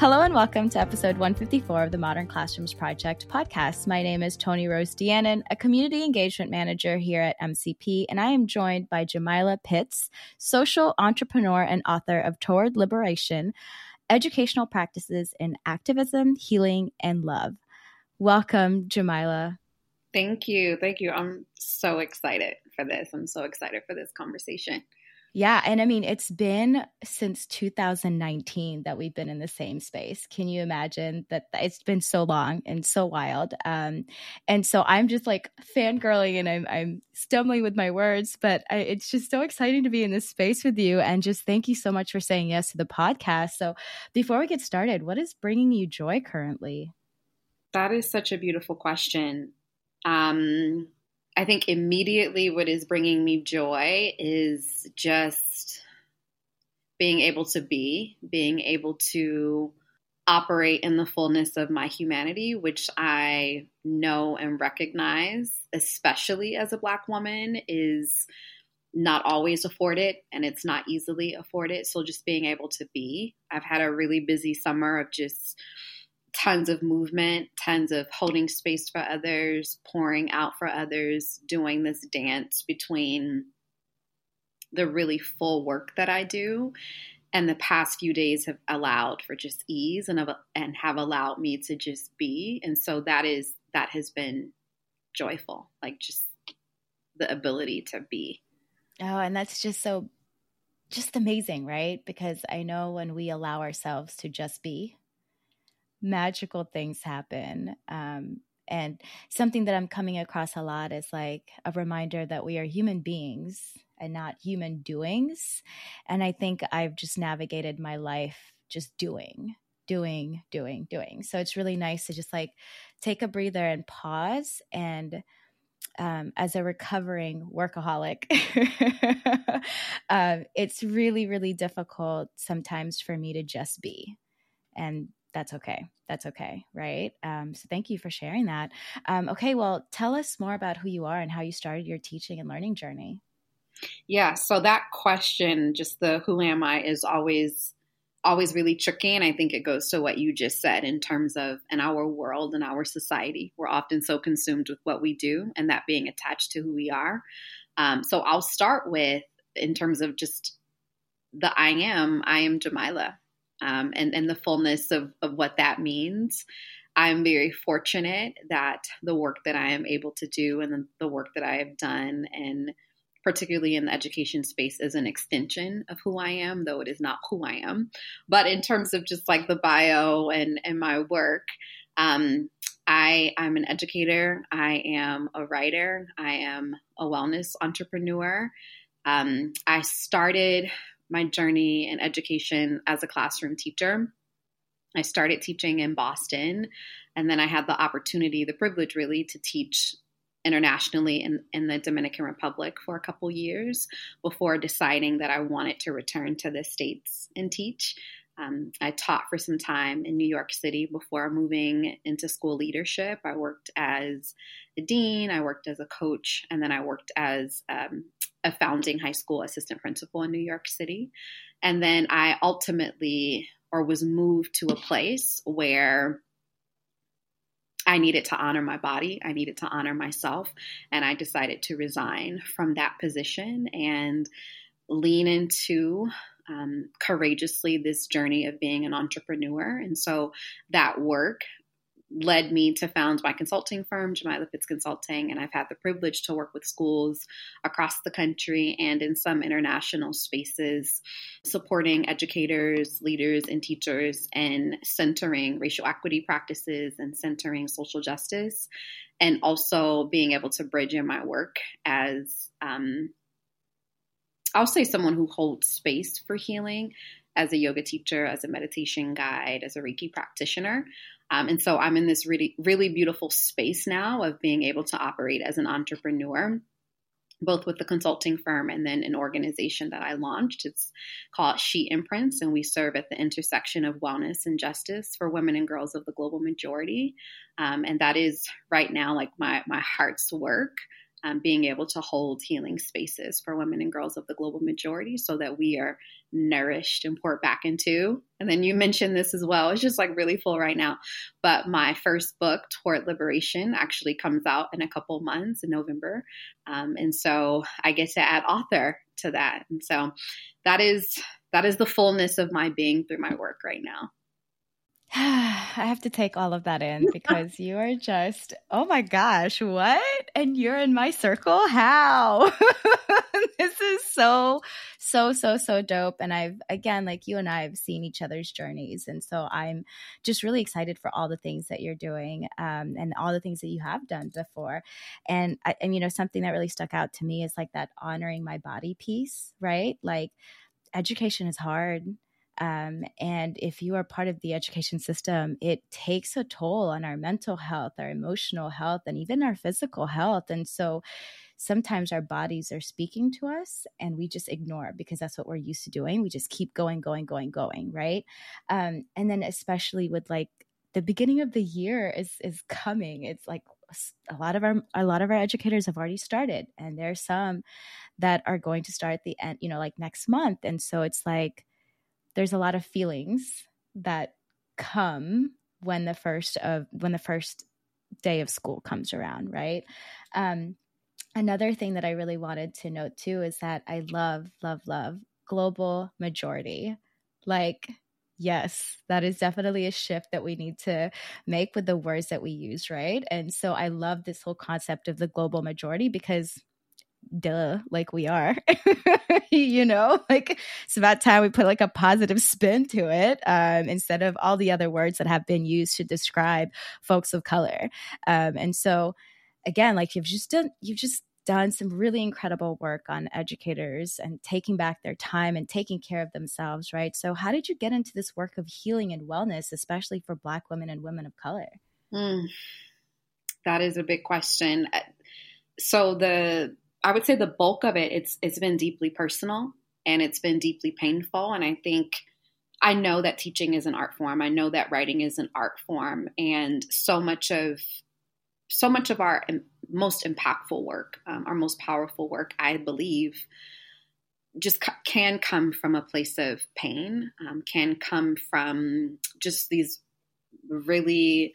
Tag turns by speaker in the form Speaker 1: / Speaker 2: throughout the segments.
Speaker 1: Hello and welcome to episode 154 of the Modern Classrooms Project podcast. My name is Toni Rose Deannan, a community engagement manager here at MCP, and I am joined by Jamilah Pitts, social entrepreneur and author of Toward Liberation Educational Practices in Activism, Healing, and Love. Welcome, Jamilah.
Speaker 2: Thank you. Thank you. I'm so excited for this. I'm so excited for this conversation.
Speaker 1: Yeah. And I mean, it's been since 2019 that we've been in the same space. Can you imagine that it's been so long and so wild? Um, and so I'm just like fangirling and I'm, I'm stumbling with my words, but I, it's just so exciting to be in this space with you. And just thank you so much for saying yes to the podcast. So before we get started, what is bringing you joy currently?
Speaker 2: That is such a beautiful question. Um, I think immediately what is bringing me joy is just being able to be, being able to operate in the fullness of my humanity, which I know and recognize, especially as a Black woman, is not always afforded and it's not easily afforded. So just being able to be. I've had a really busy summer of just tons of movement, tons of holding space for others, pouring out for others, doing this dance between the really full work that I do. And the past few days have allowed for just ease and have, and have allowed me to just be. And so that is that has been joyful, like just the ability to be.
Speaker 1: Oh, and that's just so just amazing, right? Because I know when we allow ourselves to just be, magical things happen. Um, and something that I'm coming across a lot is like a reminder that we are human beings and not human doings. And I think I've just navigated my life just doing, doing, doing, doing. So it's really nice to just like take a breather and pause and um, as a recovering workaholic, uh, it's really, really difficult sometimes for me to just be. And that's okay. That's okay. Right. Um, so thank you for sharing that. Um, okay. Well, tell us more about who you are and how you started your teaching and learning journey.
Speaker 2: Yeah. So that question, just the who am I, is always always really tricky and i think it goes to what you just said in terms of in our world and our society we're often so consumed with what we do and that being attached to who we are um, so i'll start with in terms of just the i am i am jamilah um, and, and the fullness of, of what that means. I'm very fortunate that the work that I am able to do and the, work that I have done, and particularly in the education space, is an extension of who I am, though it is not who I am. But in terms of just like the bio and, and my work, um, I, I'm an educator, I am a writer, I am a wellness entrepreneur. Um, I started my journey in education as a classroom teacher. I started teaching in Boston, and then I had the opportunity, the privilege really, to teach internationally in, in the Dominican Republic for a couple years before deciding that I wanted to return to the States and teach. Um, I taught for some time in New York City before moving into school leadership. I worked as a dean, I worked as a coach, and then I worked as um, a founding high school assistant principal in New York City. And then I ultimately or was moved to a place where I needed to honor my body, I needed to honor myself, and I decided to resign from that position and lean into um, courageously this journey of being an entrepreneur. And so that work led me to found my consulting firm, Jamilah Pitts Consulting, and I've had the privilege to work with schools across the country and in some international spaces, supporting educators, leaders, and teachers and centering racial equity practices and centering social justice, and also being able to bridge in my work as um, I'll say someone who holds space for healing as a yoga teacher, as a meditation guide, as a Reiki practitioner. Um, and so I'm in this really, really beautiful space now of being able to operate as an entrepreneur both with the consulting firm and then an organization that I launched. It's called She Imprints, and we serve at the intersection of wellness and justice for women and girls of the global majority. Um, and that is right now like my my heart's work um, being able to hold healing spaces for women and girls of the global majority so that we are nourished and poured back into. And then you mentioned this as well. It's just like really full right now. But my first book, Toward Liberation, actually comes out in a couple months in November. Um, and so I get to add author to that. And so that is that is the fullness of my being through my work right now.
Speaker 1: I have to take all of that in because you are just, oh my gosh, what? And you're in my circle? How? this is so, so, so, so dope. And I've, again, like you and I have seen each other's journeys. And so I'm just really excited for all the things that you're doing um, and all the things that you have done before. And, I, and, you know, something that really stuck out to me is like that honoring my body piece, right? Like, education is hard um, and if you are part of the education system, it takes a toll on our mental health, our emotional health, and even our physical health. And so sometimes our bodies are speaking to us and we just ignore because that's what we're used to doing. We just keep going, going, going, going, right? Um, and then especially with like the beginning of the year is is coming. It's like a lot of our a lot of our educators have already started and there's some that are going to start at the end you know like next month and so it's like there's a lot of feelings that come when the first of when the first day of school comes around right? Um, another thing that i really wanted to note too is that i love love love global majority. Like yes that is definitely a shift that we need to make with the words that we use right? And so i love this whole concept of the global majority because duh, like we are, you know, like it's about time we put like a positive spin to it um, instead of all the other words that have been used to describe folks of color. Um, and so, again, like you've just done, you've just done some really incredible work on educators and taking back their time and taking care of themselves, right? So, how did you get into this work of healing and wellness, especially for Black women and women of color? Mm,
Speaker 2: that is a big question. Uh, so, the I would say the bulk of it, it's it's been deeply personal and it's been deeply painful. And I think I know that teaching is an art form. I know that writing is an art form, and so much of so much of our most impactful work, um, our most powerful work, I believe, just c- can come from a place of pain. Um, can come from just these really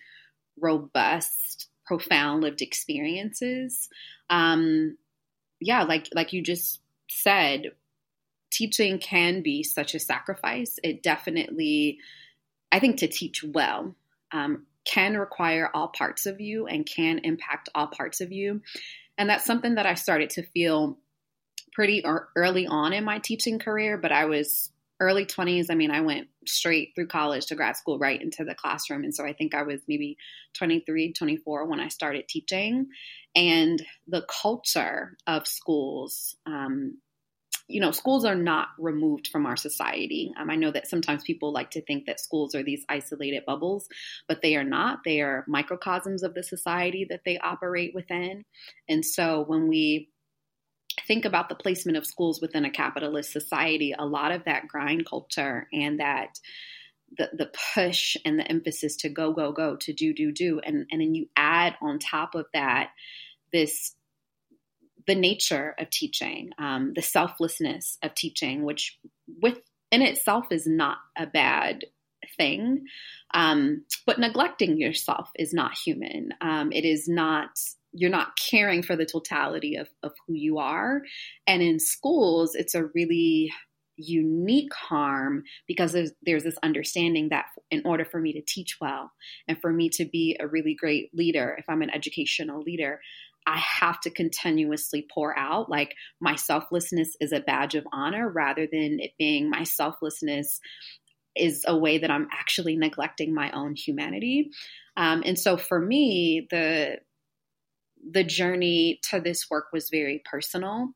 Speaker 2: robust, profound lived experiences. Um, yeah, like like you just said, teaching can be such a sacrifice. It definitely, I think, to teach well um, can require all parts of you and can impact all parts of you. And that's something that I started to feel pretty early on in my teaching career, but I was early 20s. I mean, I went straight through college to grad school right into the classroom. And so I think I was maybe 23, 24 when I started teaching. And the culture of schools, um, you know, schools are not removed from our society. Um, I know that sometimes people like to think that schools are these isolated bubbles, but they are not. They are microcosms of the society that they operate within. And so when we think about the placement of schools within a capitalist society, a lot of that grind culture and that the, the push and the emphasis to go, go, go, to do, do, do. And, and then you add on top of that this the nature of teaching, um, the selflessness of teaching, which with in itself is not a bad thing. Um, but neglecting yourself is not human. Um, it is not you're not caring for the totality of, of who you are. And in schools, it's a really unique harm because there's, there's this understanding that in order for me to teach well and for me to be a really great leader, if I'm an educational leader, I have to continuously pour out. Like my selflessness is a badge of honor rather than it being my selflessness is a way that I'm actually neglecting my own humanity. Um, and so for me, the the journey to this work was very personal.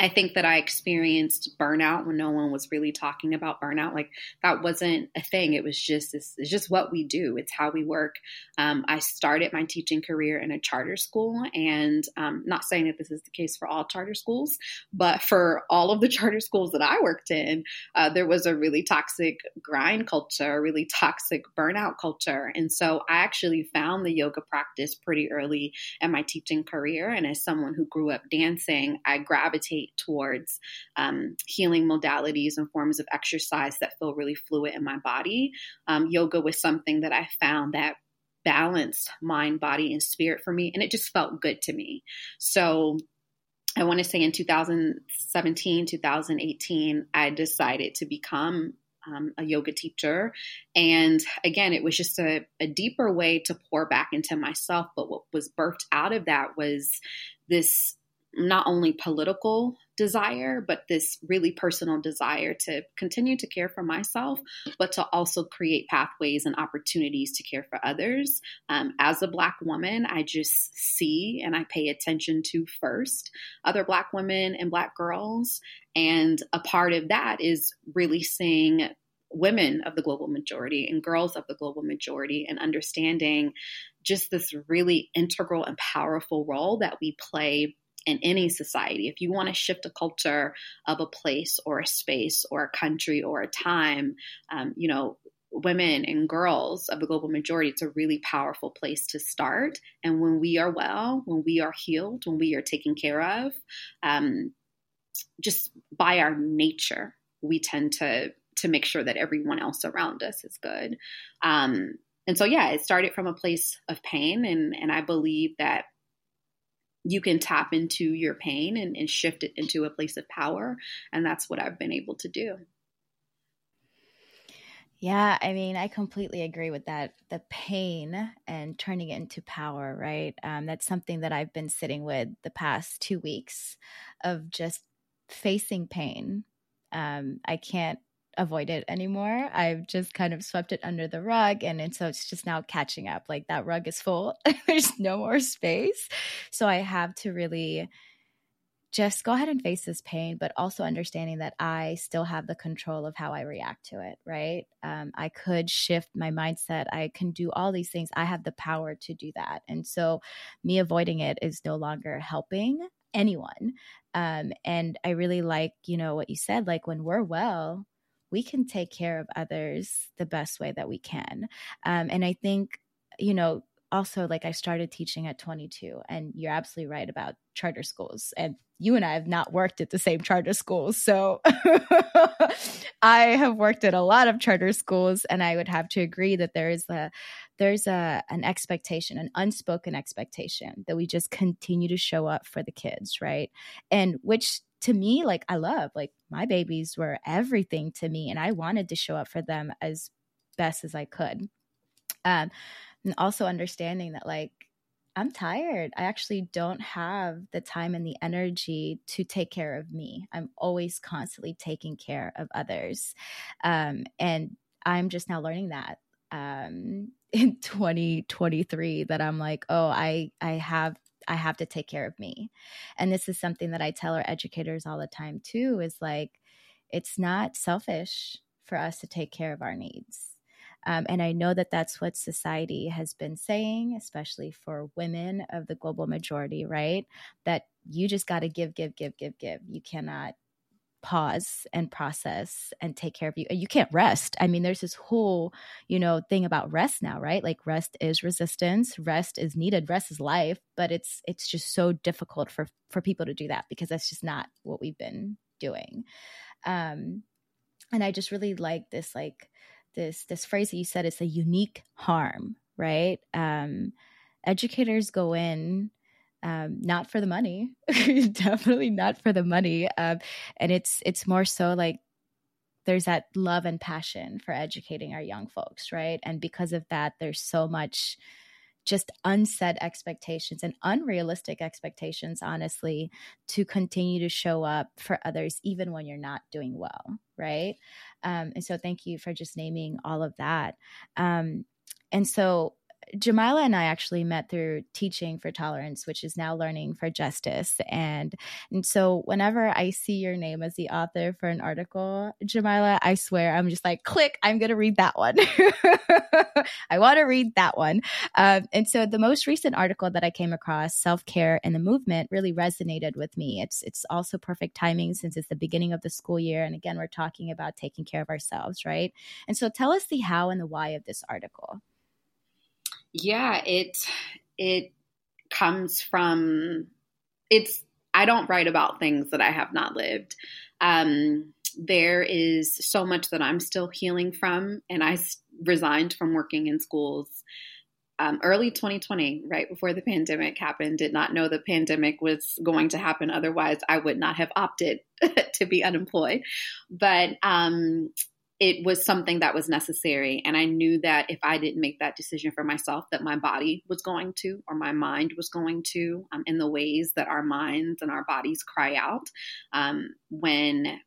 Speaker 2: I think that I experienced burnout when no one was really talking about burnout. Like that wasn't a thing. It was just it's, it's just what we do. It's how we work. Um, I started my teaching career in a charter school, and um, not saying that this is the case for all charter schools, but for all of the charter schools that I worked in, uh, there was a really toxic grind culture, a really toxic burnout culture, and so I actually found the yoga practice pretty early in my teaching career. And as someone who grew up dancing, I gravitate towards um, healing modalities and forms of exercise that feel really fluid in my body. Um, yoga was something that I found that balanced mind, body, and spirit for me, and it just felt good to me. So I want to say in 2017, 2018, I decided to become um, a yoga teacher. And again, it was just a, a, deeper way to pour back into myself. But what was birthed out of that was this not only political desire, but this really personal desire to continue to care for myself, but to also create pathways and opportunities to care for others. Um, as a Black woman, I just see and I pay attention to first other Black women and Black girls. And a part of that is really seeing women of the global majority and girls of the global majority and understanding just this really integral and powerful role that we play in any society. If you want to shift a culture of a place or a space or a country or a time, um, you know, women and girls of the global majority, it's a really powerful place to start. And when we are well, when we are healed, when we are taken care of, um, just by our nature, we tend to to make sure that everyone else around us is good. Um, and so, yeah, it started from a place of pain, and and I believe that you can tap into your pain and, and shift it into a place of power. And that's what I've been able to do.
Speaker 1: Yeah, I mean, I completely agree with that. The pain and turning it into power, right? Um, that's something that I've been sitting with the past two weeks of just facing pain. Um, I can't avoid it anymore. I've just kind of swept it under the rug. And, and so it's just now catching up. Like that rug is full, there's no more space. So I have to really just go ahead and face this pain, but also understanding that I still have the control of how I react to it, right? Um, I could shift my mindset. I can do all these things. I have the power to do that. And so me avoiding it is no longer helping anyone. Um, and I really like, you know, what you said, like when we're well, we can take care of others the best way that we can. Um, and I think, you know, also like I started teaching at 22, and you're absolutely right about charter schools. And you and I have not worked at the same charter schools. So I have worked at a lot of charter schools, and I would have to agree that there is a there's a an expectation, an unspoken expectation that we just continue to show up for the kids, right? And which to me, like I love, like my babies were everything to me, and I wanted to show up for them as best as I could. Um, and also understanding that, like, I'm tired. I actually don't have the time and the energy to take care of me. I'm always constantly taking care of others. Um, and I'm just now learning that um, in 2023 that I'm like, oh, I I have I have to take care of me. And this is something that I tell our educators all the time too is like, it's not selfish for us to take care of our needs. Um, and I know that that's what society has been saying, especially for women of the global majority, right? That you just got to give, give, give, give, give. You cannot pause and process and take care of you. You can't rest. I mean, there's this whole, you know, thing about rest now, right? Like rest is resistance, rest is needed, rest is life, but it's it's just so difficult for for people to do that because that's just not what we've been doing. Um and I just really like this like this this phrase that you said it's a unique harm, right? Um educators go in um, not for the money definitely not for the money um, and it's it's more so like there's that love and passion for educating our young folks right? And because of that there's so much just unset expectations and unrealistic expectations honestly to continue to show up for others even when you're not doing well right? Um, and so thank you for just naming all of that. Um, and so Jamilah and I actually met through teaching for tolerance, which is now learning for justice. And, and so whenever I see your name as the author for an article, Jamilah, I swear I'm just like, click, I'm going to read that one. I want to read that one. Um, and so the most recent article that I came across, Self Care and the Movement, really resonated with me. It's, it's also perfect timing since it's the beginning of the school year. And again, we're talking about taking care of ourselves, right? And so tell us the how and the why of this article.
Speaker 2: Yeah, it it comes from it's I don't write about things that I have not lived. Um, there is so much that I'm still healing from, and I resigned from working in schools um, early 2020, right before the pandemic happened. Did not know the pandemic was going to happen. Otherwise, I would not have opted to be unemployed. But um, it was something that was necessary. And I knew that if I didn't make that decision for myself, that my body was going to, or my mind was going to, um, in the ways that our minds and our bodies cry out um, when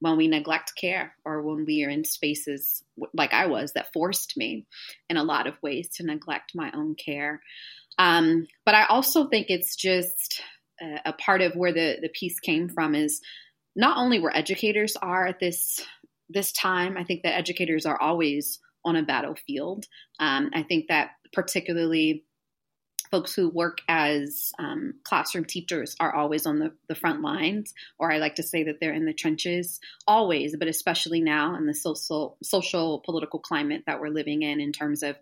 Speaker 2: when we neglect care or when we are in spaces like I was that forced me in a lot of ways to neglect my own care. Um, but I also think it's just a, a part of where the, the piece came from is not only where educators are at this this time, I think that educators are always on a battlefield. Um, I think that particularly folks who work as um, classroom teachers are always on the, the front lines, or I like to say that they're in the trenches always, but especially now in the social, social political climate that we're living in, in terms of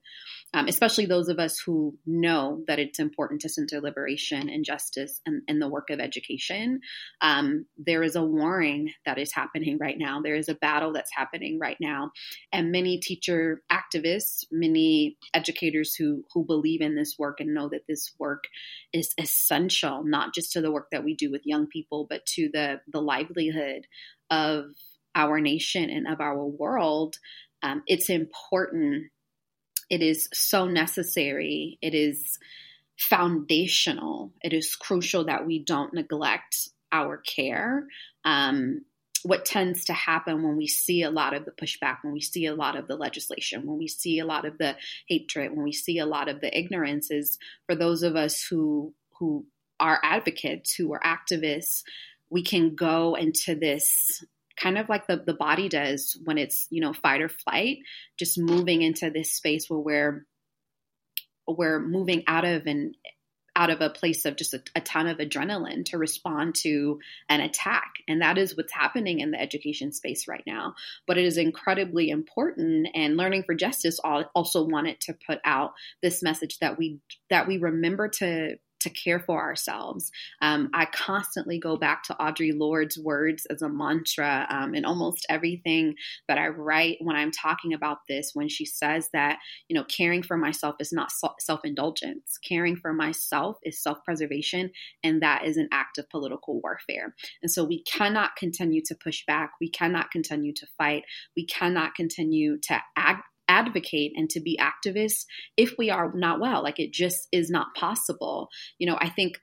Speaker 2: um, especially those of us who know that it's important to center liberation and justice and, and the work of education. Um, there is a warring that is happening right now. There is a battle that's happening right now. And many teacher activists, many educators who, who believe in this work and know that this work is essential, not just to the work that we do with young people, but to the, the livelihood of our nation and of our world. Um, it's important it is so necessary. It is foundational. It is crucial that we don't neglect our care. Um, what tends to happen when we see a lot of the pushback, when we see a lot of the legislation, when we see a lot of the hatred, when we see a lot of the ignorance, is for those of us who who are advocates, who are activists, we can go into this kind of like the, the body does when it's you know fight or flight just moving into this space where we're we're moving out of and out of a place of just a, a, ton of adrenaline to respond to an attack. And that is what's happening in the education space right now. But it is incredibly important and Learning for Justice also wanted to put out this message that we that we remember to to care for ourselves. Um, I constantly go back to Audre Lorde's words as a mantra um, in almost everything that I write when I'm talking about this. When she says that, you know, caring for myself is not self indulgence, caring for myself is self preservation, and that is an act of political warfare. And so we cannot continue to push back. We cannot continue to fight. We cannot continue to act advocate and to be activists if we are not well. Like it just is not possible. You know, I think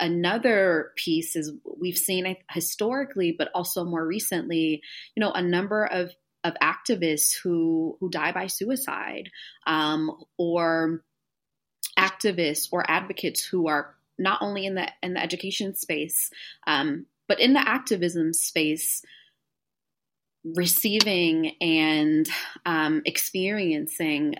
Speaker 2: another piece is we've seen historically, but also more recently, you know, a number of of activists who who die by suicide, um, or activists or advocates who are not only in the in the education space, um, but in the activism space receiving and um, experiencing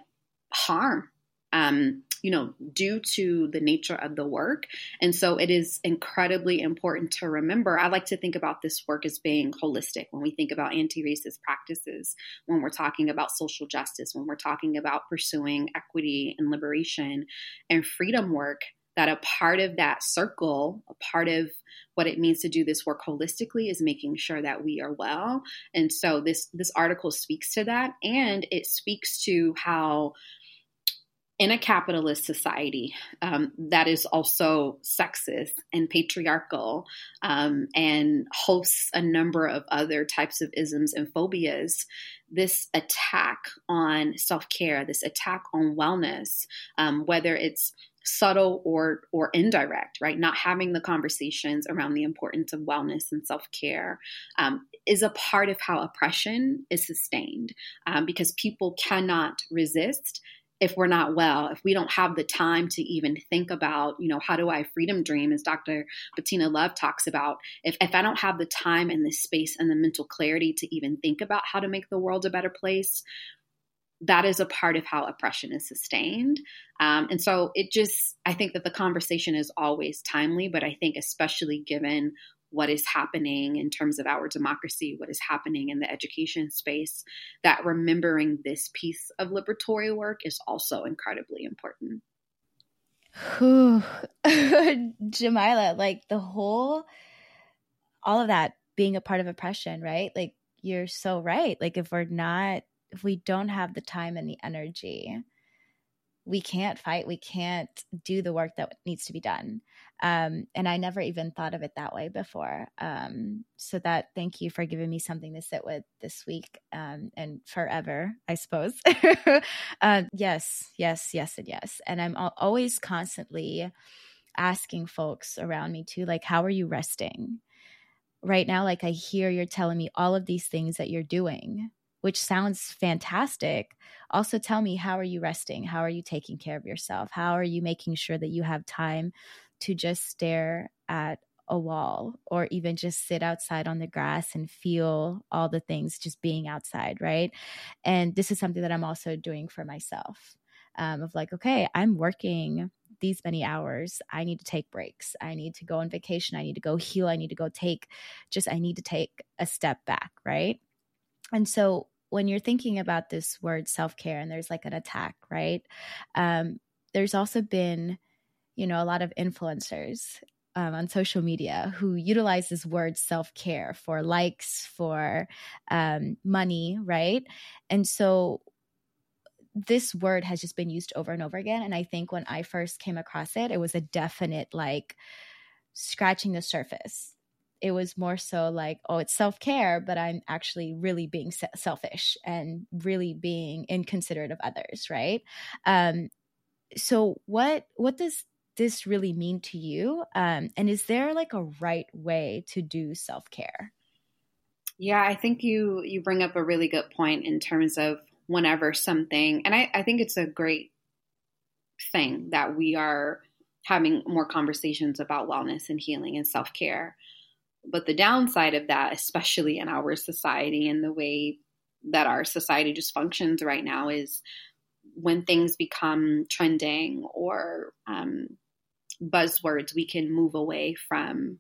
Speaker 2: harm um, you know, due to the nature of the work. And so it is incredibly important to remember. I like to think about this work as being holistic when we think about anti racist practices, when we're talking about social justice, when we're talking about pursuing equity and liberation and freedom work that a part of that circle, a part of what it means to do this work holistically is making sure that we are well. And so this this article speaks to that and it speaks to how in a capitalist society um, that is also sexist and patriarchal um, and hosts a number of other types of isms and phobias, this attack on self care, this attack on wellness, um, whether it's subtle or or indirect right not having the conversations around the importance of wellness and self-care um, is a part of how oppression is sustained um, because people cannot resist if we're not well, if we don't have the time to even think about, you know, how do I freedom dream, as Dr. Bettina Love talks about, if, if I don't have the time and the space and the mental clarity to even think about how to make the world a better place, that is a part of how oppression is sustained. Um, and so it just, I think that the conversation is always timely, but I think especially given what is happening in terms of our democracy, what is happening in the education space, that remembering this piece of liberatory work is also incredibly important.
Speaker 1: Whew. Jamilah, like the whole, all of that being a part of oppression, right? Like you're so right. Like if we're not, if we don't have the time and the energy, we can't fight. We can't do the work that needs to be done. Um, and I never even thought of it that way before. Um, so that thank you for giving me something to sit with this week um, and forever, I suppose. uh, yes, yes, yes, and yes. And I'm always constantly asking folks around me too, like, how are you resting? Right now, like I hear you're telling me all of these things that you're doing, which sounds fantastic. Also, tell me, how are you resting? How are you taking care of yourself? How are you making sure that you have time to just stare at a wall or even just sit outside on the grass and feel all the things just being outside, right? And this is something that I'm also doing for myself um, of like, okay, I'm working these many hours. I need to take breaks. I need to go on vacation. I need to go heal. I need to go take just, I need to take a step back, right? And so when you're thinking about this word self care and there's like an attack, right? Um, there's also been you know, a lot of influencers um, on social media who utilize this word self care for likes, for um, money, right? And so this word has just been used over and over again. And I think when I first came across it, it was a definite like scratching the surface. It was more so like, oh, it's self care, but I'm actually really being se- selfish and really being inconsiderate of others, right? Um, so what what does this really mean to you? Um, and is there like a right way to do self care?
Speaker 2: Yeah, I think you you bring up a really good point in terms of whenever something, and I, I think it's a great thing that we are having more conversations about wellness and healing and self care. But the downside of that, especially in our society and the way that our society just functions right now, is when things become trending or um, buzzwords, we can move away from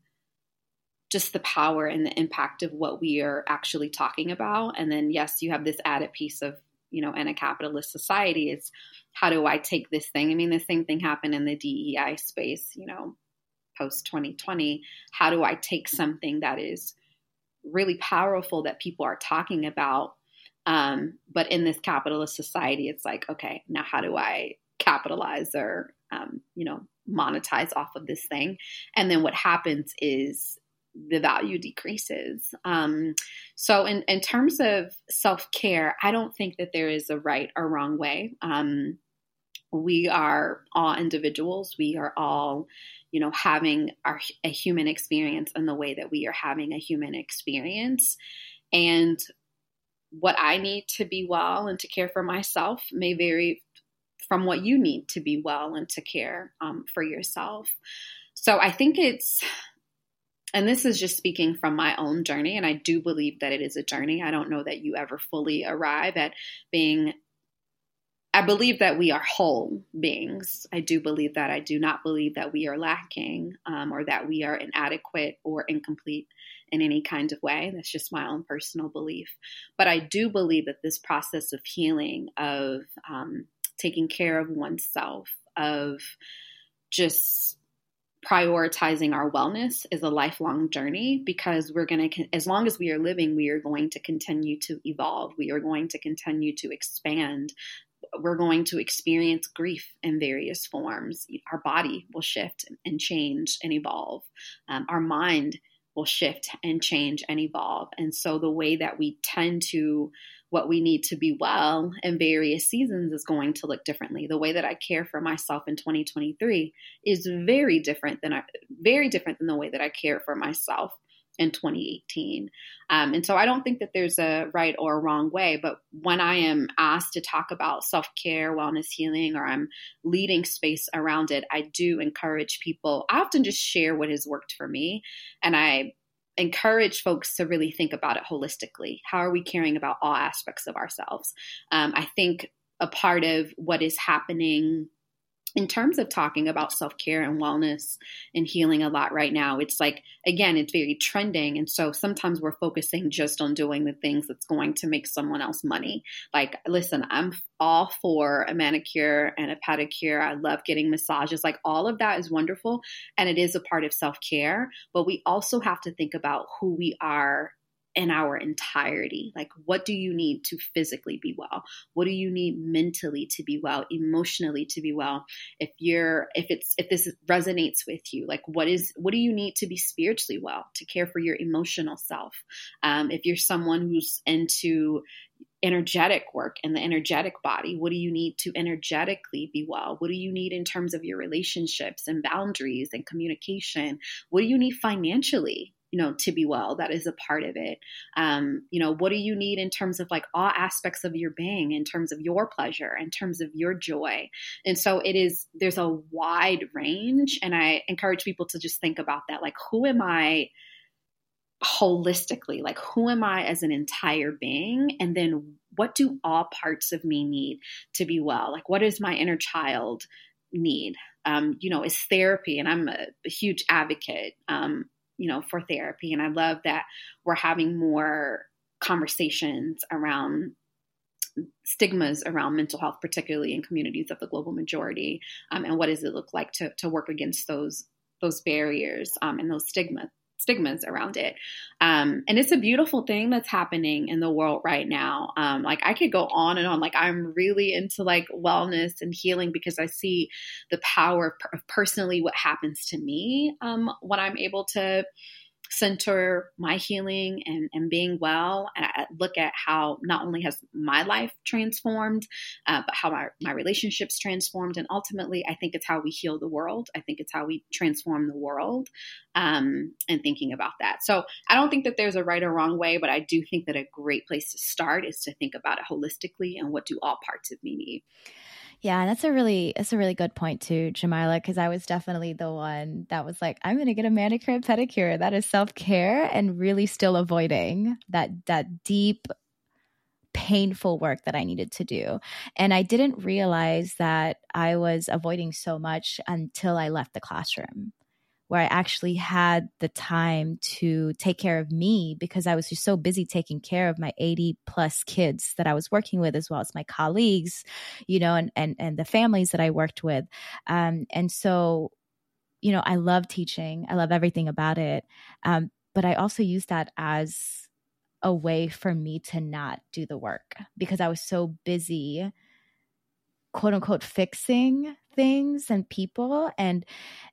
Speaker 2: just the power and the impact of what we are actually talking about. And then, yes, you have this added piece of, you know, in a capitalist society, it's how do I take this thing? I mean, the same thing happened in the DEI space, you know, post 2020. How do I take something that is really powerful that people are talking about? Um, but in this capitalist society, it's like, okay, now how do I capitalize or, um, you know, monetize off of this thing. And then what happens is the value decreases. Um, so, in, in terms of self care, I don't think that there is a right or wrong way. Um, we are all individuals. We are all, you know, having our, a human experience in the way that we are having a human experience. And what I need to be well and to care for myself may vary from what you need to be well and to care um, for yourself. So I think it's, and this is just speaking from my own journey, and I do believe that it is a journey. I don't know that you ever fully arrive at being. I believe that we are whole beings. I do believe that. I do not believe that we are lacking um, or that we are inadequate or incomplete in any kind of way. That's just my own personal belief. But I do believe that this process of healing, of um, taking care of oneself, of just prioritizing our wellness is a lifelong journey because we're going to as long as we are living we are going to continue to evolve we are going to continue to expand we're going to experience grief in various forms. Our body will shift and change and evolve. Um, our mind will shift and change and evolve. And so the way that we tend to what we need to be well in various seasons is going to look differently. The way that I care for myself in 2023 is very different than I, very different than the way that I care for myself in 2018. Um, and so I don't think that there's a right or wrong way, but when I am asked to talk about self care, wellness, healing, or I'm leading space around it, I do encourage people. I often just share what has worked for me. And I encourage folks to really think about it holistically. How are we caring about all aspects of ourselves? Um, I think a part of what is happening in terms of talking about self care and wellness and healing a lot right now, it's like, again, it's very trending. And so sometimes we're focusing just on doing the things that's going to make someone else money. Like, listen, I'm all for a manicure and a pedicure. I love getting massages. Like, all of that is wonderful. And it is a part of self care. But we also have to think about who we are in our entirety. Like, what do you need to physically be well? What do you need mentally to be well, emotionally to be well? If you're, if it's, if this resonates with you, like, what is, what do you need to be spiritually well, to care for your emotional self? Um, if you're someone who's into, energetic work and the energetic body. What do you need to energetically be well? What do you need in terms of your relationships and boundaries and communication? What do you need financially? You know to be well that is a part of it. Um, you know what do you need in terms of like all aspects of your being in terms of your pleasure in terms of your joy? And so it is there's a wide range and i encourage people to just think about that. Like who am i holistically? Like who am i as an entire being? And then what do all parts of me need to be well? Like what does my inner child need? Um, you know is therapy and i'm a, a huge advocate um, you know, for therapy. And I love that we're having more conversations around stigmas around mental health, particularly in communities of the global majority, um, and what does it look like to to work against those those barriers um, and those stigmas stigmas around it. Um, and it's a beautiful thing that's happening in the world right now. Um, like I could go on and on. Like I'm really into like wellness and healing because I see the power of personally what happens to me um, when I'm able to center my healing and, and being well. And I look at how not only has my life transformed, uh, but how my, my relationships transformed. And ultimately, I think it's how we heal the world. I think it's how we transform the world um, and thinking about that. So I don't think that there's a right or wrong way, but I do think that a great place to start is to think about it holistically and what do all parts of me need.
Speaker 1: Yeah, that's a really that's a really good point too, Jamilah, because I was definitely the one that was like, I'm gonna get a manicure and pedicure. That is self-care and really still avoiding that that deep painful work that I needed to do. And I didn't realize that I was avoiding so much until I left the classroom where I actually had the time to take care of me because I was just so busy taking care of my 80 plus kids that I was working with, as well as my colleagues, you know, and and and the families that I worked with. Um, and so, you know, I love teaching. I love everything about it. Um, but I also use that as a way for me to not do the work because I was so busy quote unquote fixing things and people and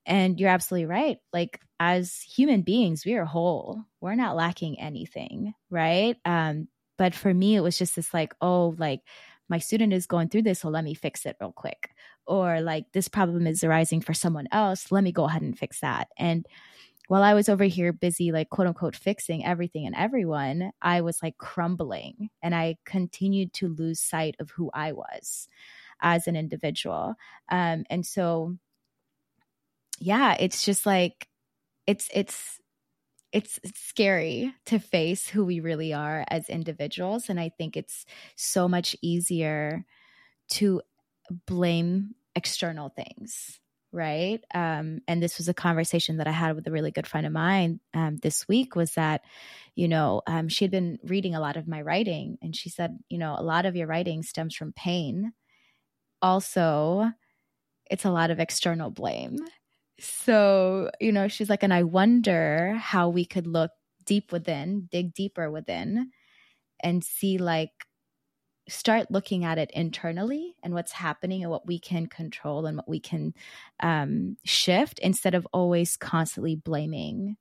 Speaker 1: and you're absolutely right. Like as human beings we are whole. We're not lacking anything right? Um but for me it was just this like oh like my student is going through this so let me fix it real quick. Or like this problem is arising for someone else let me go ahead and fix that. And while I was over here busy, like quote unquote, fixing everything and everyone, I was like crumbling and I continued to lose sight of who I was as an individual. Um, and so, yeah, it's just like, it's, it's, it's, scary to face who we really are as individuals. And I think it's so much easier to blame external things right um, and this was a conversation that i had with a really good friend of mine um, this week was that you know um, she had been reading a lot of my writing and she said you know a lot of your writing stems from pain also it's a lot of external blame. So, you know, she's like, and I wonder how we could look deep within, dig deeper within, and see like, start looking at it internally and what's happening and what we can control and what we can um, shift instead of always constantly blaming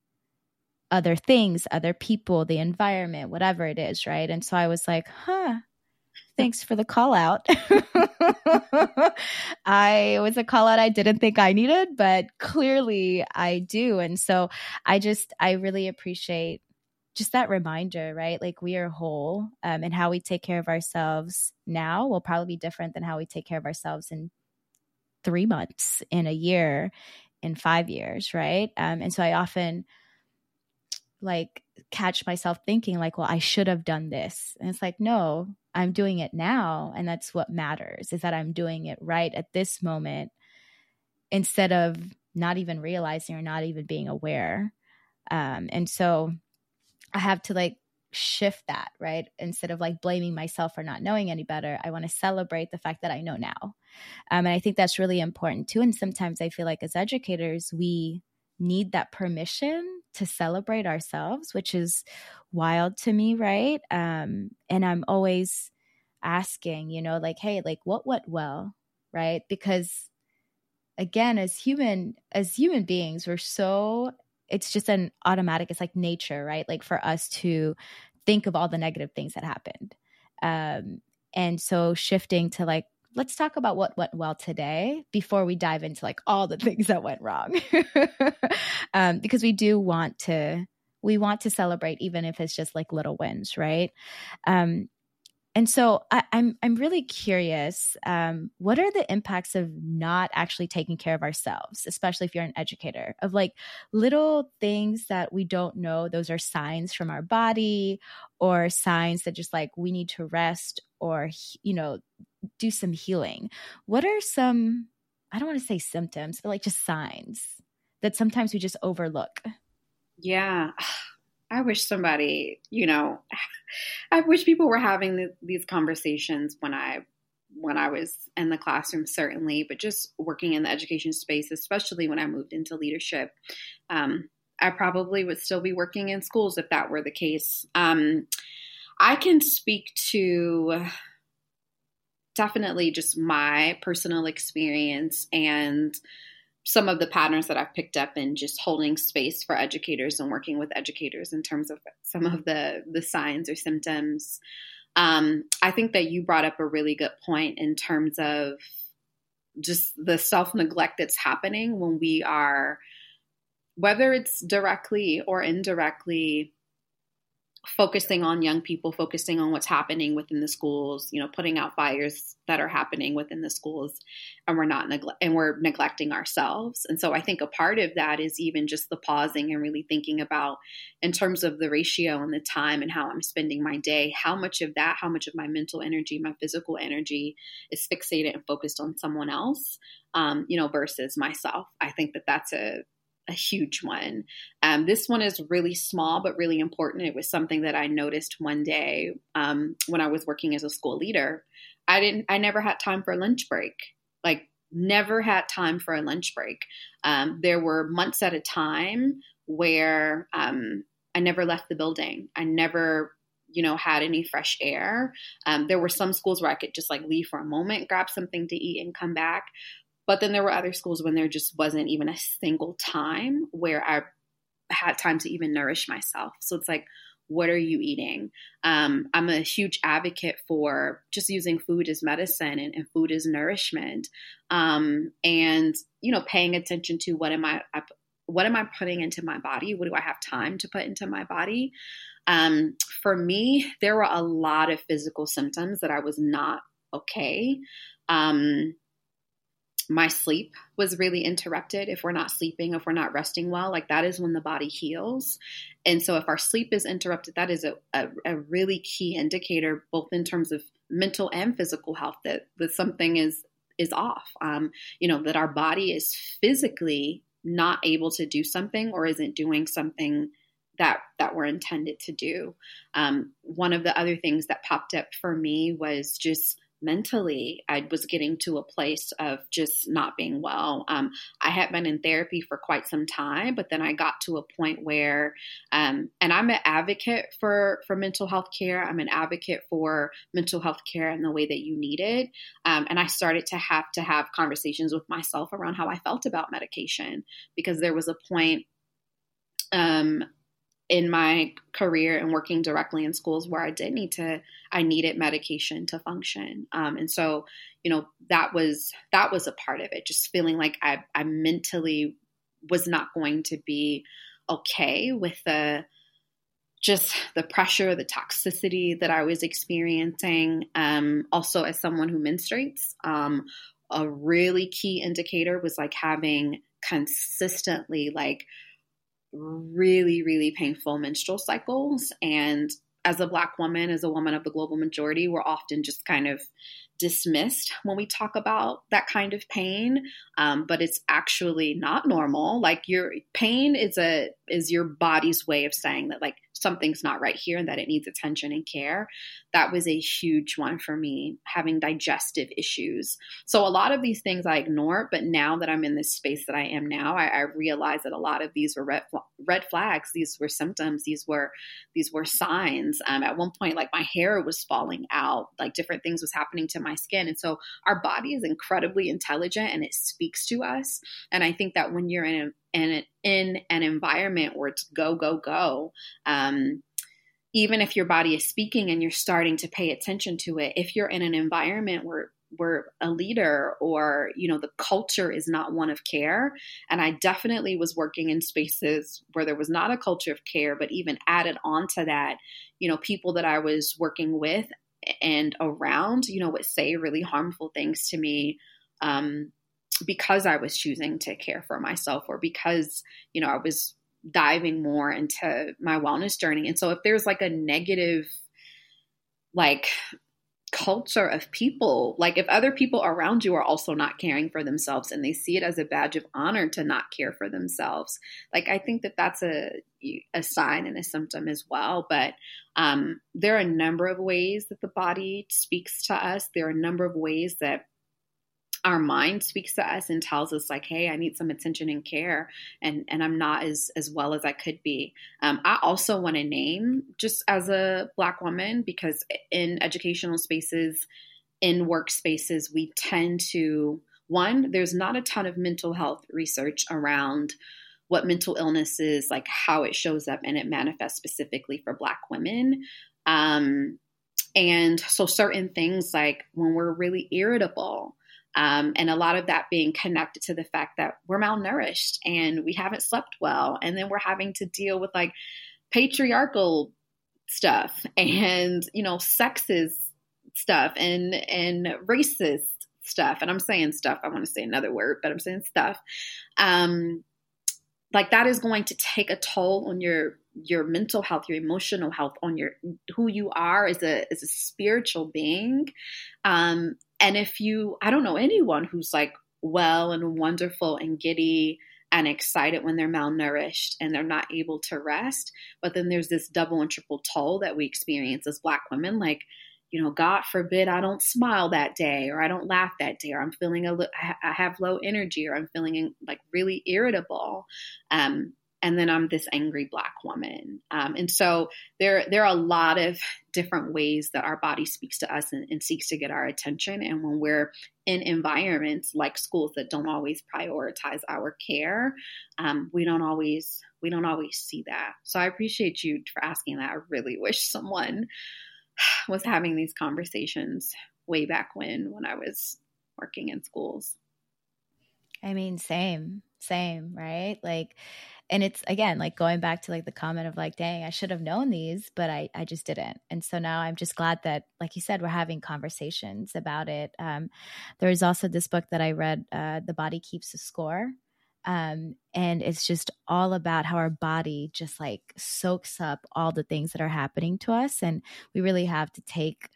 Speaker 1: other things, other people, the environment, whatever it is, right? And so I was like, huh, thanks for the call out. I was a call out I didn't think I needed, but clearly I do. And so I just, I really appreciate just that reminder, right? Like we are whole um, and how we take care of ourselves now will probably be different than how we take care of ourselves in three months, in a year, in five years, right? Um, and so I often, like catch myself thinking like well i should have done this. And it's like no i'm doing it now and that's what matters is that i'm doing it right at this moment instead of not even realizing or not even being aware. Um, and so i have to like shift that right? Instead of like blaming myself for not knowing any better i want to celebrate the fact that i know now. Um, and i think that's really important too and sometimes i feel like as educators we need that permission to celebrate ourselves, which is wild to me, right? Um, and I'm always asking, you know, like, hey, like what went well, right? Because again, as human, as human beings, we're so it's just an automatic, it's like nature, right? Like for us to think of all the negative things that happened. Um, and so shifting to like let's talk about what went well today before we dive into like all the things that went wrong um, because we do want to we want to celebrate even if it's just like little wins right um, and so I, am I'm, I'm really curious. Um, what are the impacts of not actually taking care of ourselves, especially if you're an educator, of like little things that we don't know? Those are signs from our body, or signs that just like we need to rest, or you know, do some healing. What are some? I don't want to say symptoms, but like just signs that sometimes we just overlook.
Speaker 2: Yeah. I wish somebody, you know, I wish people were having the, these conversations when I when I was in the classroom, certainly, but just working in the education space, especially when I moved into leadership. Um, I probably would still be working in schools if that were the case. Um, I can speak to definitely just my personal experience and some of the patterns that I've picked up in just holding space for educators and working with educators in terms of some of the the signs or symptoms. Um, I think that you brought up a really good point in terms of just the self neglect that's happening when we are, whether it's directly or indirectly, focusing on young people, focusing on what's happening within the schools, you know, putting out fires that are happening within the schools, and we're not neglect and we're neglecting ourselves. And so I think a part of that is even just the pausing and really thinking about, in terms of the ratio and the time and how I'm spending my day, how much of that, how much of my mental energy, my physical energy is fixated and focused on someone else, um, you know, versus myself. I think that that's a a huge one. Um, this one is really small but really important. It was something that I noticed one day um, when I was working as a school leader. I didn't. I never had time for a lunch break. Like never had time for a lunch break. Um, there were months at a time where um, I never left the building. I never you know had any fresh air um, there were some schools where i could just like leave for a moment grab something to eat and come back but then there were other schools when there just wasn't even a single time where I had time to even nourish myself. So it's like, what are you eating? Um, I'm a huge advocate for just using food as medicine and, and food as nourishment, um, and you know, paying attention to what am I, what am I putting into my body? What do I have time to put into my body? Um, for me, there were a lot of physical symptoms that I was not okay. Um, my sleep was really interrupted if we're not sleeping if we're not resting well like that is when the body heals. And so if our sleep is interrupted that is a, a, a really key indicator both in terms of mental and physical health that, that something is is off. Um, you know that our body is physically not able to do something or isn't doing something that that we're intended to do. Um, one of the other things that popped up for me was just mentally i was getting to a place of just not being well. Um, i had been in therapy for quite some time but then i got to a point where um, and i'm an advocate for for mental health care. I'm an advocate for mental health care in the way that you need it. Um, and i started to have to have conversations with myself around how i felt about medication because there was a point um, in my career and working directly in schools where I did need to, I needed medication to function. Um, and so, you know, that was, that was a part of it, just feeling like I, I mentally was not going to be okay with the, just the pressure, the toxicity that I was experiencing. Um, also, as someone who menstruates, um, a really key indicator was like having consistently like really, really painful menstrual cycles. And as a Black woman, as a woman of the global majority, we're often just kind of dismissed when we talk about that kind of pain um, but it's actually not normal like your pain is a is your body's way of saying that like something's not right here and that it needs attention and care. That was a huge one for me, having digestive issues. So a lot of these things I ignore, but now that I'm in this space that I am now, I, I realize that a lot of these were red red flags. These were symptoms. These were these were signs. Um, at one point, like my hair was falling out, like different things was happening to my skin, and so our body is incredibly intelligent and it speaks to us. And I think that when you're in a and in an environment where it's go go go um, even if your body is speaking and you're starting to pay attention to it if you're in an environment where where a leader or you know the culture is not one of care and i definitely was working in spaces where there was not a culture of care but even added on to that you know people that i was working with and around you know would say really harmful things to me um, because I was choosing to care for myself or because, you know, I was diving more into my wellness journey. And so if there's like a negative, like, culture of people, like if other people around you are also not caring for themselves and they see it as a badge of honor to not care for themselves, like I think that that's a a sign and a symptom as well. But um, there are a number of ways that the body speaks to us. There are a number of ways that our mind speaks to us and tells us like hey i need some attention and care and and i'm not as as well as i could be. Um, i also want to name just as a black woman because in educational spaces in workspaces we tend to one there's not a ton of mental health research around what mental illness is like how it shows up and it manifests specifically for black women. Um, and so certain things like when we're really irritable um, and a lot of that being connected to the fact that we're malnourished and we haven't slept well. And then we're having to deal with like patriarchal stuff and, you know, sexist stuff and, and racist stuff. And I'm saying stuff, I want to say another word, but I'm saying stuff. Um, like that is going to take a toll on your your mental health your emotional health on your who you are as a as a spiritual being um and if you, I don't know anyone who's like well and wonderful and giddy and excited when they're malnourished and they're not able to rest. But then there's this double and triple toll that we experience as Black women. Like, you know, God forbid I don't smile that day or I don't laugh that day or I'm feeling a I have low energy or I'm feeling like really irritable. Um, and then I'm this angry black woman. Um, and so there there are a lot of different ways that our body speaks to us and, and, seeks to get our attention. And when we're in environments like schools that don't always prioritize our care, um, we don't always we don't always see that. So I appreciate you for asking that. I really wish someone was having these conversations way back when when I was working in schools.
Speaker 1: I mean, same, same, right? Like and it's again like going back to like the comment of like dang i should have known these but i i just didn't and so now i'm just glad that like you said we're having conversations about it um there's also this book that i read uh the body keeps a score um and it's just all about how our body just like soaks up all the things that are happening to us and we really have to take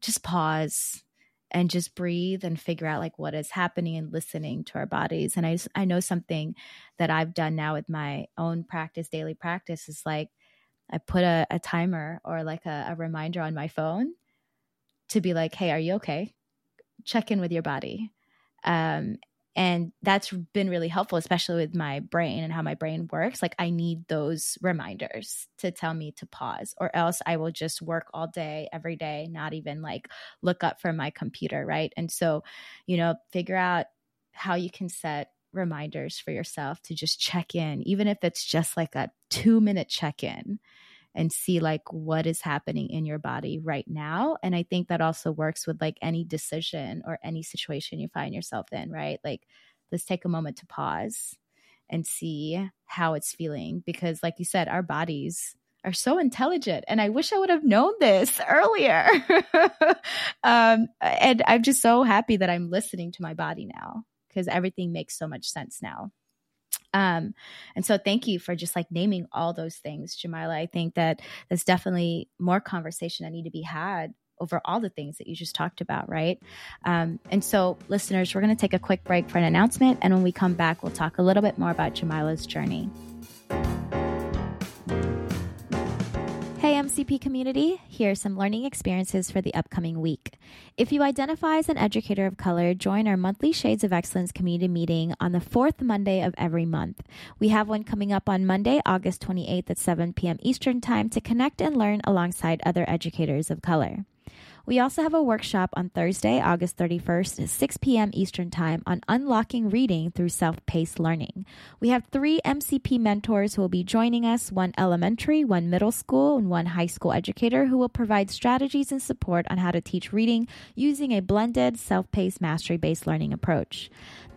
Speaker 1: just pause and just breathe and figure out like what is happening and listening to our bodies and i i know something that i've done now with my own practice daily practice is like i put a, a timer or like a, a reminder on my phone to be like hey are you okay? Check in with your body. Um, and that's been really helpful especially with my brain and how my brain works. Like i need those reminders to tell me to pause or else i will just work all day every day not even like look up from my computer right? And so you know figure out how you can set reminders for yourself to just check in, even if it's just like a two minute check in and see like what is happening in your body right now. And I think that also works with like any decision or any situation you find yourself in, right? Like, let's take a moment to pause and see how it's feeling because, like you said, our bodies are so intelligent. And I wish I would have known this earlier. um, and I'm just so happy that I'm listening to my body now because everything makes so much sense now. Um, and so thank you for just like naming all those things, Jamilah. I think that there's definitely more conversation that need to be had over all the things that you just talked about, right? Um, and so, listeners, we're going to take a quick break for an announcement. And when we come back, we'll talk a little bit more about Jamilah's journey. MCP community, here are some learning experiences for the upcoming week. If you identify as an educator of color, join our monthly Shades of Excellence community meeting on the fourth Monday of every month. We have one coming up on Monday, August 28th at 7 p.m. Eastern Time to connect and learn alongside other educators of color. We also have a workshop on Thursday, August 31st at 6 p.m. Eastern Time on unlocking reading through self paced learning. We have three MCP mentors who will be joining us one elementary, one middle school, and one high school educator who will provide strategies and support on how to teach reading using a blended, self paced, mastery based learning approach.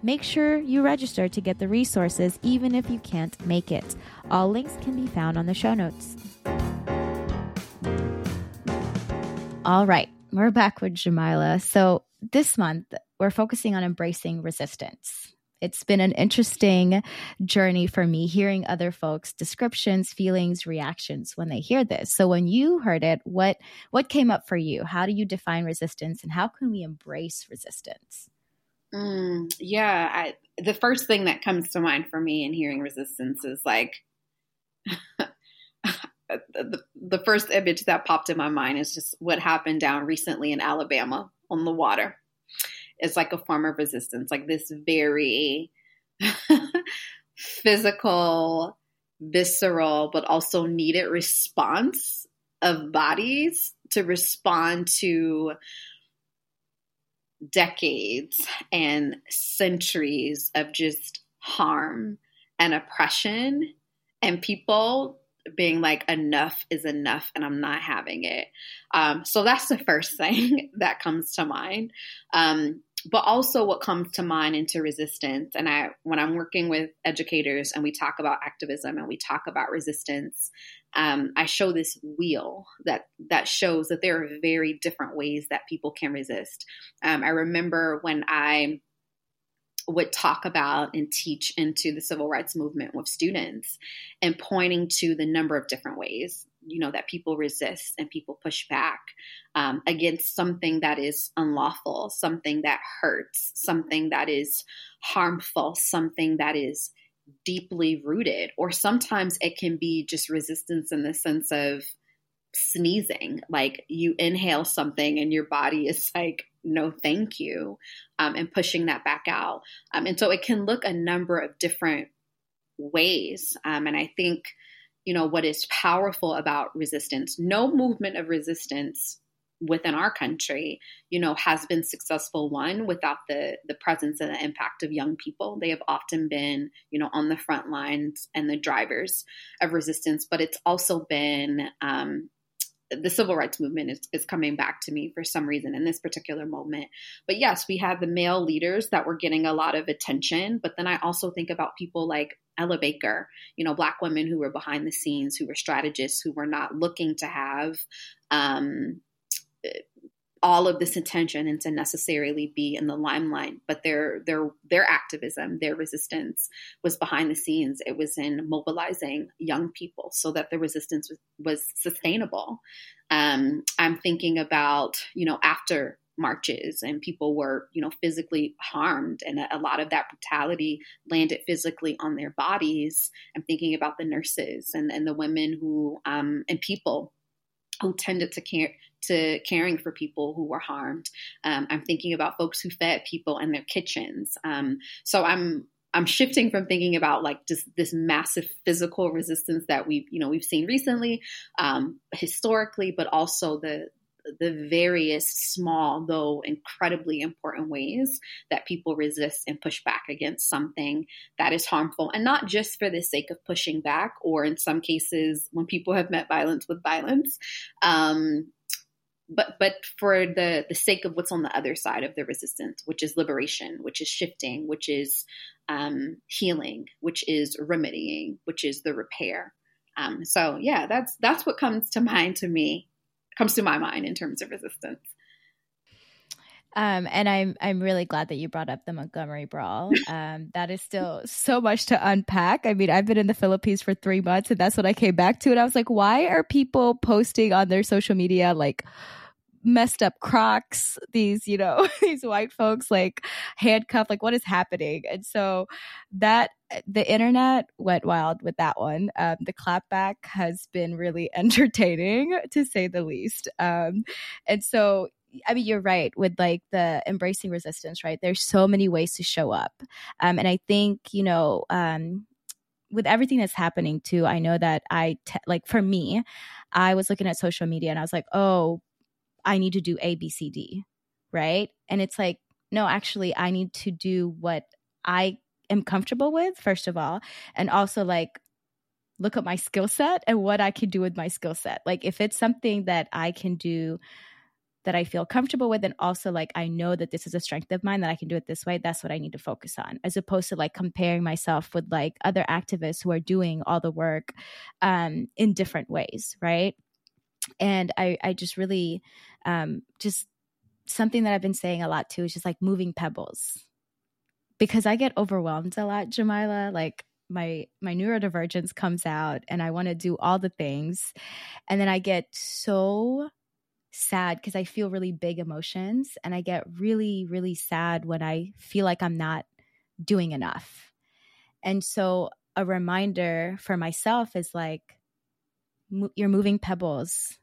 Speaker 1: Make sure you register to get the resources even if you can't make it. All links can be found on the show notes. All right we're back with Jamilah. So this month, we're focusing on embracing resistance. It's been an interesting journey for me hearing other folks' descriptions, feelings, reactions when they hear this. So when you heard it, what what came up for you? How do you define resistance and how can we embrace resistance?
Speaker 2: Mm, yeah, I, the first thing that comes to mind for me in hearing resistance is like Uh, the, the first image that popped in my mind is just what happened down recently in Alabama on the water. It's like a form of resistance, like this very physical, visceral, but also needed response of bodies to respond to decades and centuries of just harm and oppression and people being like enough is enough and i'm not having it. Um, so that's the first thing that comes to mind. Um, but also what comes to mind into resistance and i when i'm working with educators and we talk about activism and we talk about resistance um, i show this wheel that that shows that there are very different ways that people can resist. Um, i remember when i would talk about and teach into the civil rights movement with students and pointing to the number of different ways you know that people resist and people push back um, against something that is unlawful something that hurts something that is harmful something that is deeply rooted or sometimes it can be just resistance in the sense of sneezing. Like you inhale something and your body is like no thank you um, and pushing that back out. Um, and so it can look a number of different ways um, and i think you know what is powerful about resistance no movement of resistance within our country you know has been successful one without the the presence and the impact of young people. They have often been you know on the front lines and the drivers of resistance but it's also been um, the civil rights movement is, is coming back to me for some reason in this particular moment. But yes, we had the male leaders that were getting a lot of attention. But then I also think about people like Ella Baker, you know, Black women who were behind the scenes, who were strategists, who were not looking to have um, all of this attention and to necessarily be in the limelight but their their their activism their resistance was behind the scenes. It was in mobilizing young people so that the resistance was, was sustainable. Um, i'm thinking about you know after marches and people were you know physically harmed and a, lot of that brutality landed physically on their bodies. I'm thinking about the nurses and, and the women who um, and people who tended to care to caring for people who were harmed. Um, I'm thinking about folks who fed people in their kitchens. Um, so I'm I'm shifting from thinking about like just this massive physical resistance that we've you know we've seen recently, um, historically, but also the the various small, though incredibly important ways that people resist and push back against something that is harmful. And not just for the sake of pushing back, or in some cases, when people have met violence with violence. Um, but but for the the sake of what's on the other side of the resistance, which is liberation, which is shifting, which is um, healing, which is remedying, which is the repair. Um, so yeah, that's that's what comes to mind to me, comes to my mind in terms of resistance.
Speaker 1: Um, and I'm I'm really glad that you brought up the Montgomery Brawl. Um, that is still so much to unpack. I mean, I've been in the Philippines for three months, and that's what I came back to. And I was like, why are people posting on their social media like? messed up crocs these you know these white folks like handcuffed like what is happening and so that the internet went wild with that one um, the clapback has been really entertaining to say the least um, and so I mean, you're right with like the embracing resistance, right? There's so many ways to show up. Um, and I think, you know, um, with everything that's happening too, I know that I, te- like for me, I was looking at social media and I was like, oh, I need to do A, B, C, D, right? And it's like, no, actually, I need to do what I am comfortable with, first of all. And also, like, look at my skill set and what I can do with my skill set. Like, if it's something that I can do that I feel comfortable with, and also like I know that this is a strength of mine that I can do it this way, that's what I need to focus on, as opposed to like comparing myself with like other activists who are doing all the work um, in different ways, right? And I, I just really, um, just something that I've been saying a lot too is just like moving pebbles, because I get overwhelmed a lot, Jamilah. Like my my neurodivergence comes out and I want to do all the things and then I get so sad because I feel really big emotions and I get really, really sad when I feel like I'm not doing enough. And so a reminder for myself is like, mo- you're moving pebbles.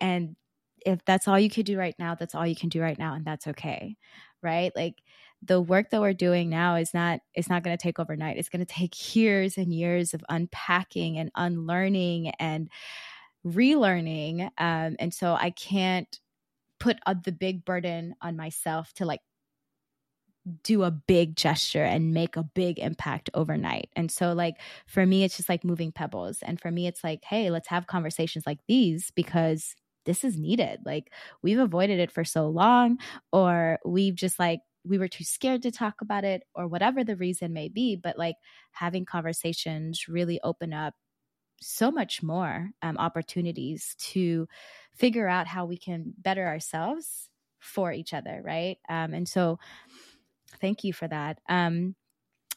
Speaker 1: And if that's all you could do right now, that's all you can do right now. And that's okay. Right. Like, the work that we're doing now is not it's not going to take overnight it's going to take years and years of unpacking and unlearning and relearning um, and so i can't put the big burden on myself to like do a big gesture and make a big impact overnight. And so, like, for me, it's just like moving pebbles. And for me, it's like, hey, let's have conversations like these because this is needed. Like, we've avoided it for so long, or we've just like, we were too scared to talk about it, or whatever the reason may be. But like, having conversations really open up so much more um, opportunities to figure out how we can better ourselves for each other right? Um, and so thank you for that. Um,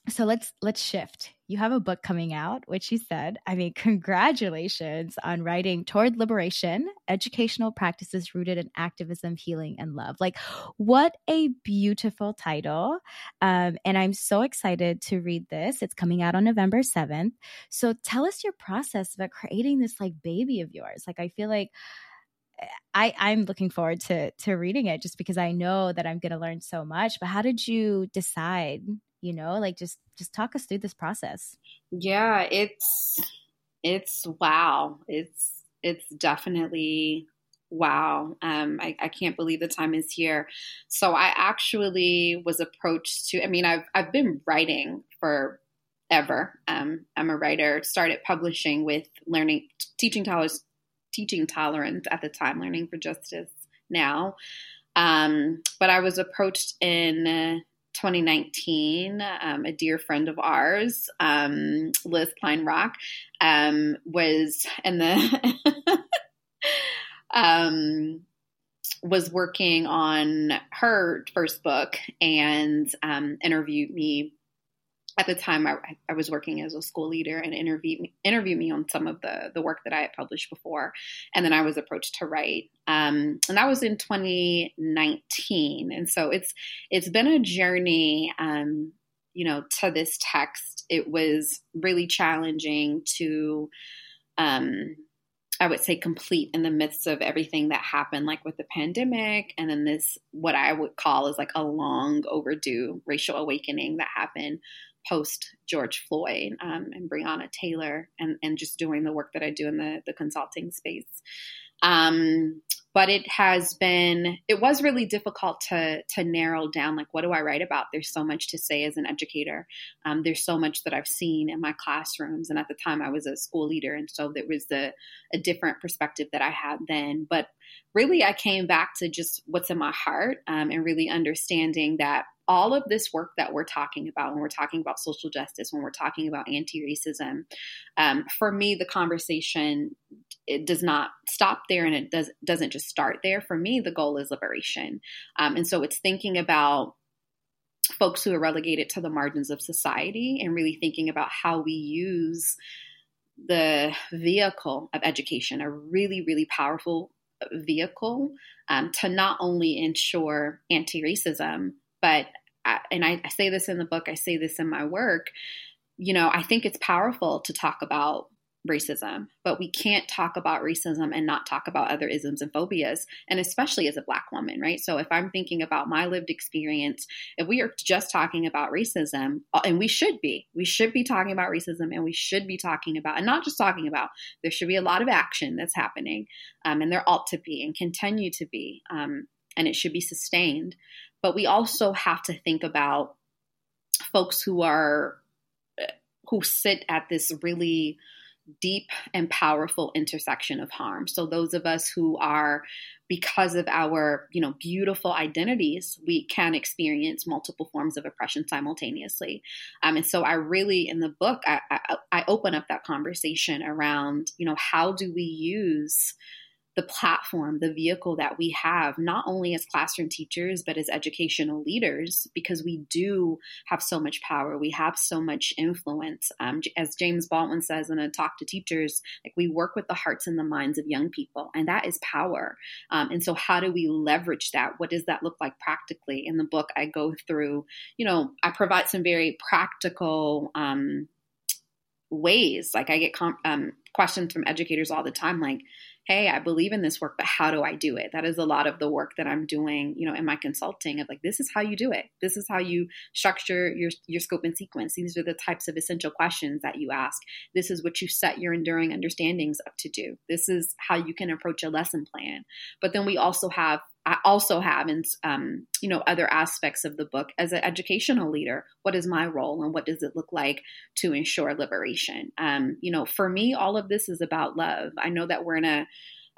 Speaker 1: so let's let's shift. You have a book coming out which you said. I mean congratulations on writing toward liberation educational practices rooted in activism healing and love. Like what a beautiful title. Um, and i'm so excited to read this. It's coming out on november 7th so tell us your process about creating this like baby of yours. Like i feel like eh, I, I'm looking forward to to reading it just because I know that I'm going to learn so much. But how did you decide you know like just just talk us through this process.
Speaker 2: Yeah it's it's wow. It's it's definitely wow. Um I, I can't believe the time is here. So i actually was approached to i mean i've i've been writing for ever um i'm a writer. Started publishing with learning teaching tolerance teaching tolerance at the time learning for justice now. Um but i was approached in 2019, um, a dear friend of ours, um, Liz Kleinrock, um, was in the um, was working on her first book and um, interviewed me at the time I, I, was working as a school leader and interviewed me, me on some of the the work that I had published before, and then I was approached to write, um, and that was in 2019. And so it's it's been a journey, um, you know, to this text. It was really challenging to. Um, I would say complete in the midst of everything that happened, like with the pandemic, and then this, what I would call is like a long overdue racial awakening that happened post George Floyd um, and Breonna Taylor and, and just doing the work that I do in the, the consulting space. Um, but it has been it was really difficult to to narrow down like what do i write about? There's so much to say as an educator. Um, there's so much that i've seen in my classrooms and at the time i was a school leader and so there was a, a different perspective that i had then. But really i came back to just what's in my heart um, and really understanding that all of this work that we're talking about when we're talking about social justice, when we're talking about anti racism, um, for me, the conversation it does not stop there and it does, doesn't just start there. For me, the goal is liberation. Um, and so it's thinking about folks who are relegated to the margins of society and really thinking about how we use the vehicle of education, a really, really powerful vehicle um, to not only ensure anti racism, but and I, I say this in the book, I say this in my work, you know, I think it's powerful to talk about racism, but we can't talk about racism and not talk about other isms and phobias, and especially as a Black woman, right? So if I'm thinking about my lived experience, if we are just talking about racism, uh, and we should be, we should be talking about racism and we should be talking about, and not just talking about, there should be a lot of action that's happening, um, and there ought to be and continue to be, um, and it should be sustained. But we also have to think about folks who are who sit at this really deep and powerful intersection of harm. So those of us who are because of our, you know, beautiful identities, we can experience multiple forms of oppression simultaneously. Um, and so I really, in the book, I, I, I open up that conversation around, you know, how do we use the platform, the vehicle that we have, not only as classroom teachers, but as educational leaders, because we do have so much power. We have so much influence. Um, as James Baldwin says in a talk to teachers, like we work with the hearts and the minds of young people, and that is power. Um, and so, how do we leverage that? What does that look like practically? In the book, I go through, you know, I provide some very practical. Um, ways like i get com- um, questions from educators all the time like hey, I believe in this work, but how do I do it? That is a lot of the work that I'm doing, you know, in my consulting of like, this is how you do it. This is how you structure your, your scope and sequence. These are the types of essential questions that you ask. This is what you set your enduring understandings up to do. This is how you can approach a lesson plan. But then we also have I also have in um, you know other aspects of the book as an educational leader. What is my role and what does it look like to ensure liberation? Um, you know, for me, all of this is about love. I know that we're in a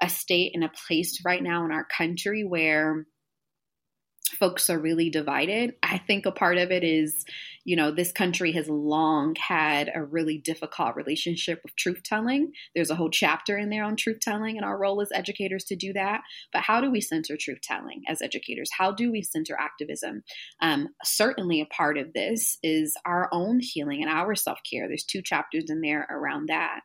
Speaker 2: a state and a place right now in our country where folks are really divided. I think a part of it is, you know, this country has long had a really difficult relationship with truth telling. There's a whole chapter in there on truth telling and our role as educators to do that. But how do we center truth telling as educators? How do we center activism? Um, certainly, a part of this is our own healing and our self care. There's two chapters in there around that.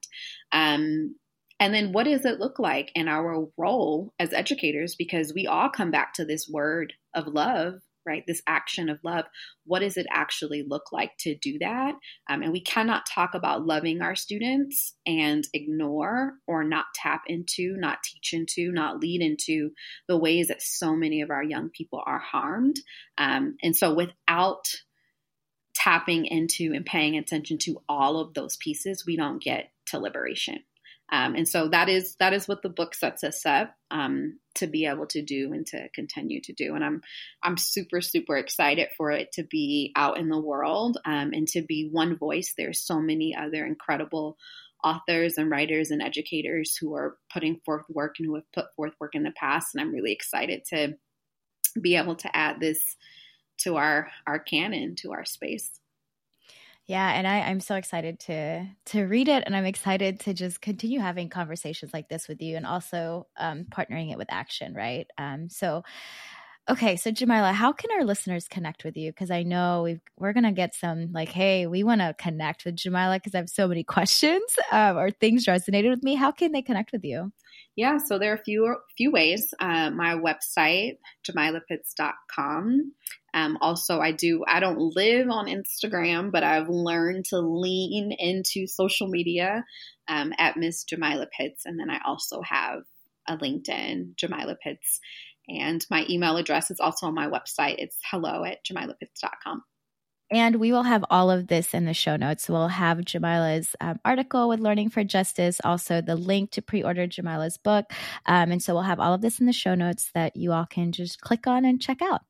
Speaker 2: Um, and then what does it look like in our role as educators? Because we all come back to this word of love, right? This action of love. What does it actually look like to do that? Um, and we cannot talk about loving our students and ignore or not tap into, not teach into, not lead into the ways that so many of our young people are harmed. Um, and so without tapping into and paying attention to all of those pieces, we don't get to liberation. Um, and so that is that is what the book sets us up um, to be able to do and to continue to do. And I'm I'm super super excited for it to be out in the world um, and to be one voice. There's so many other incredible authors and writers and educators who are putting forth work and who have put forth work in the past. And I'm really excited to be able to add this to our our canon to our space.
Speaker 1: Yeah, and I, I'm so excited to to read it, and I'm excited to just continue having conversations like this with you, and also um, partnering it with action, right? Um, so, okay, so Jamilah, how can our listeners connect with you? Because I know we are gonna get some like, hey, we want to connect with Jamilah because I have so many questions um, or things resonated with me. How can they connect with you?
Speaker 2: Yeah, so there are a few few ways. Uh, my website, jamilahpitts.com. Um, also, I do, I don't live on Instagram, but I've learned to lean into social media um, at Miss Jamilah Pitts. And then I also have a LinkedIn, Jamilah Pitts. And my email address is also on my website. It's hello at jamilahpitts.com.
Speaker 1: And we will have all of this in the show notes. We'll have Jamilah's um, article with Learning for Justice, also the link to pre order Jamilah's book. Um, and so we'll have all of this in the show notes that you all can just click on and check out.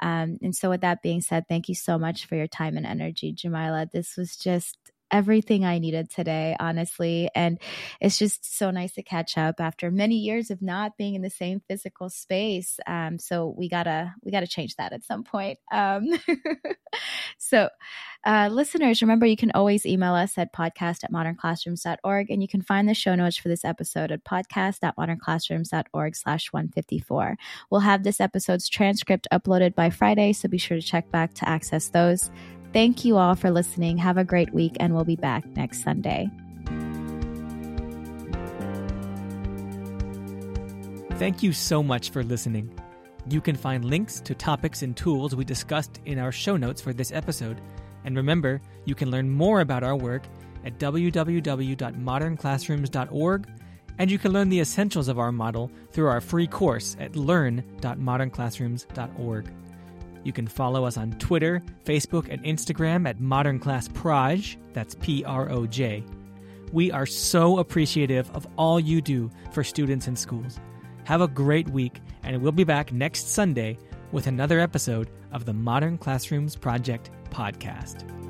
Speaker 1: Um, and so, with that being said, thank you so much for your time and energy, Jamilah. This was just everything I needed today, honestly. And it's just so nice to catch up after many years of not being in the same physical space. Um, so we gotta we gotta change that at some point. Um, so, uh, listeners, remember you can always email us at podcast at modernclassrooms.org, and you can find the show notes for this episode at podcast at modernclassrooms.org slash 154. We'll have this episode's transcript uploaded by Friday, so be sure to check back to access those. Thank you all for listening. Have a great week, and we'll be back next Sunday.
Speaker 3: Thank you so much for listening. You can find links to topics and tools we discussed in our show notes for this episode. And remember, you can learn more about our work at www.modernclassrooms.org, and you can learn the essentials of our model through our free course at learn.modernclassrooms.org. You can follow us on Twitter, Facebook, and Instagram at Modern Class Proj. That's P R O J. We are so appreciative of all you do for students and schools. Have a great week, and we'll be back next Sunday with another episode of the Modern Classrooms Project podcast.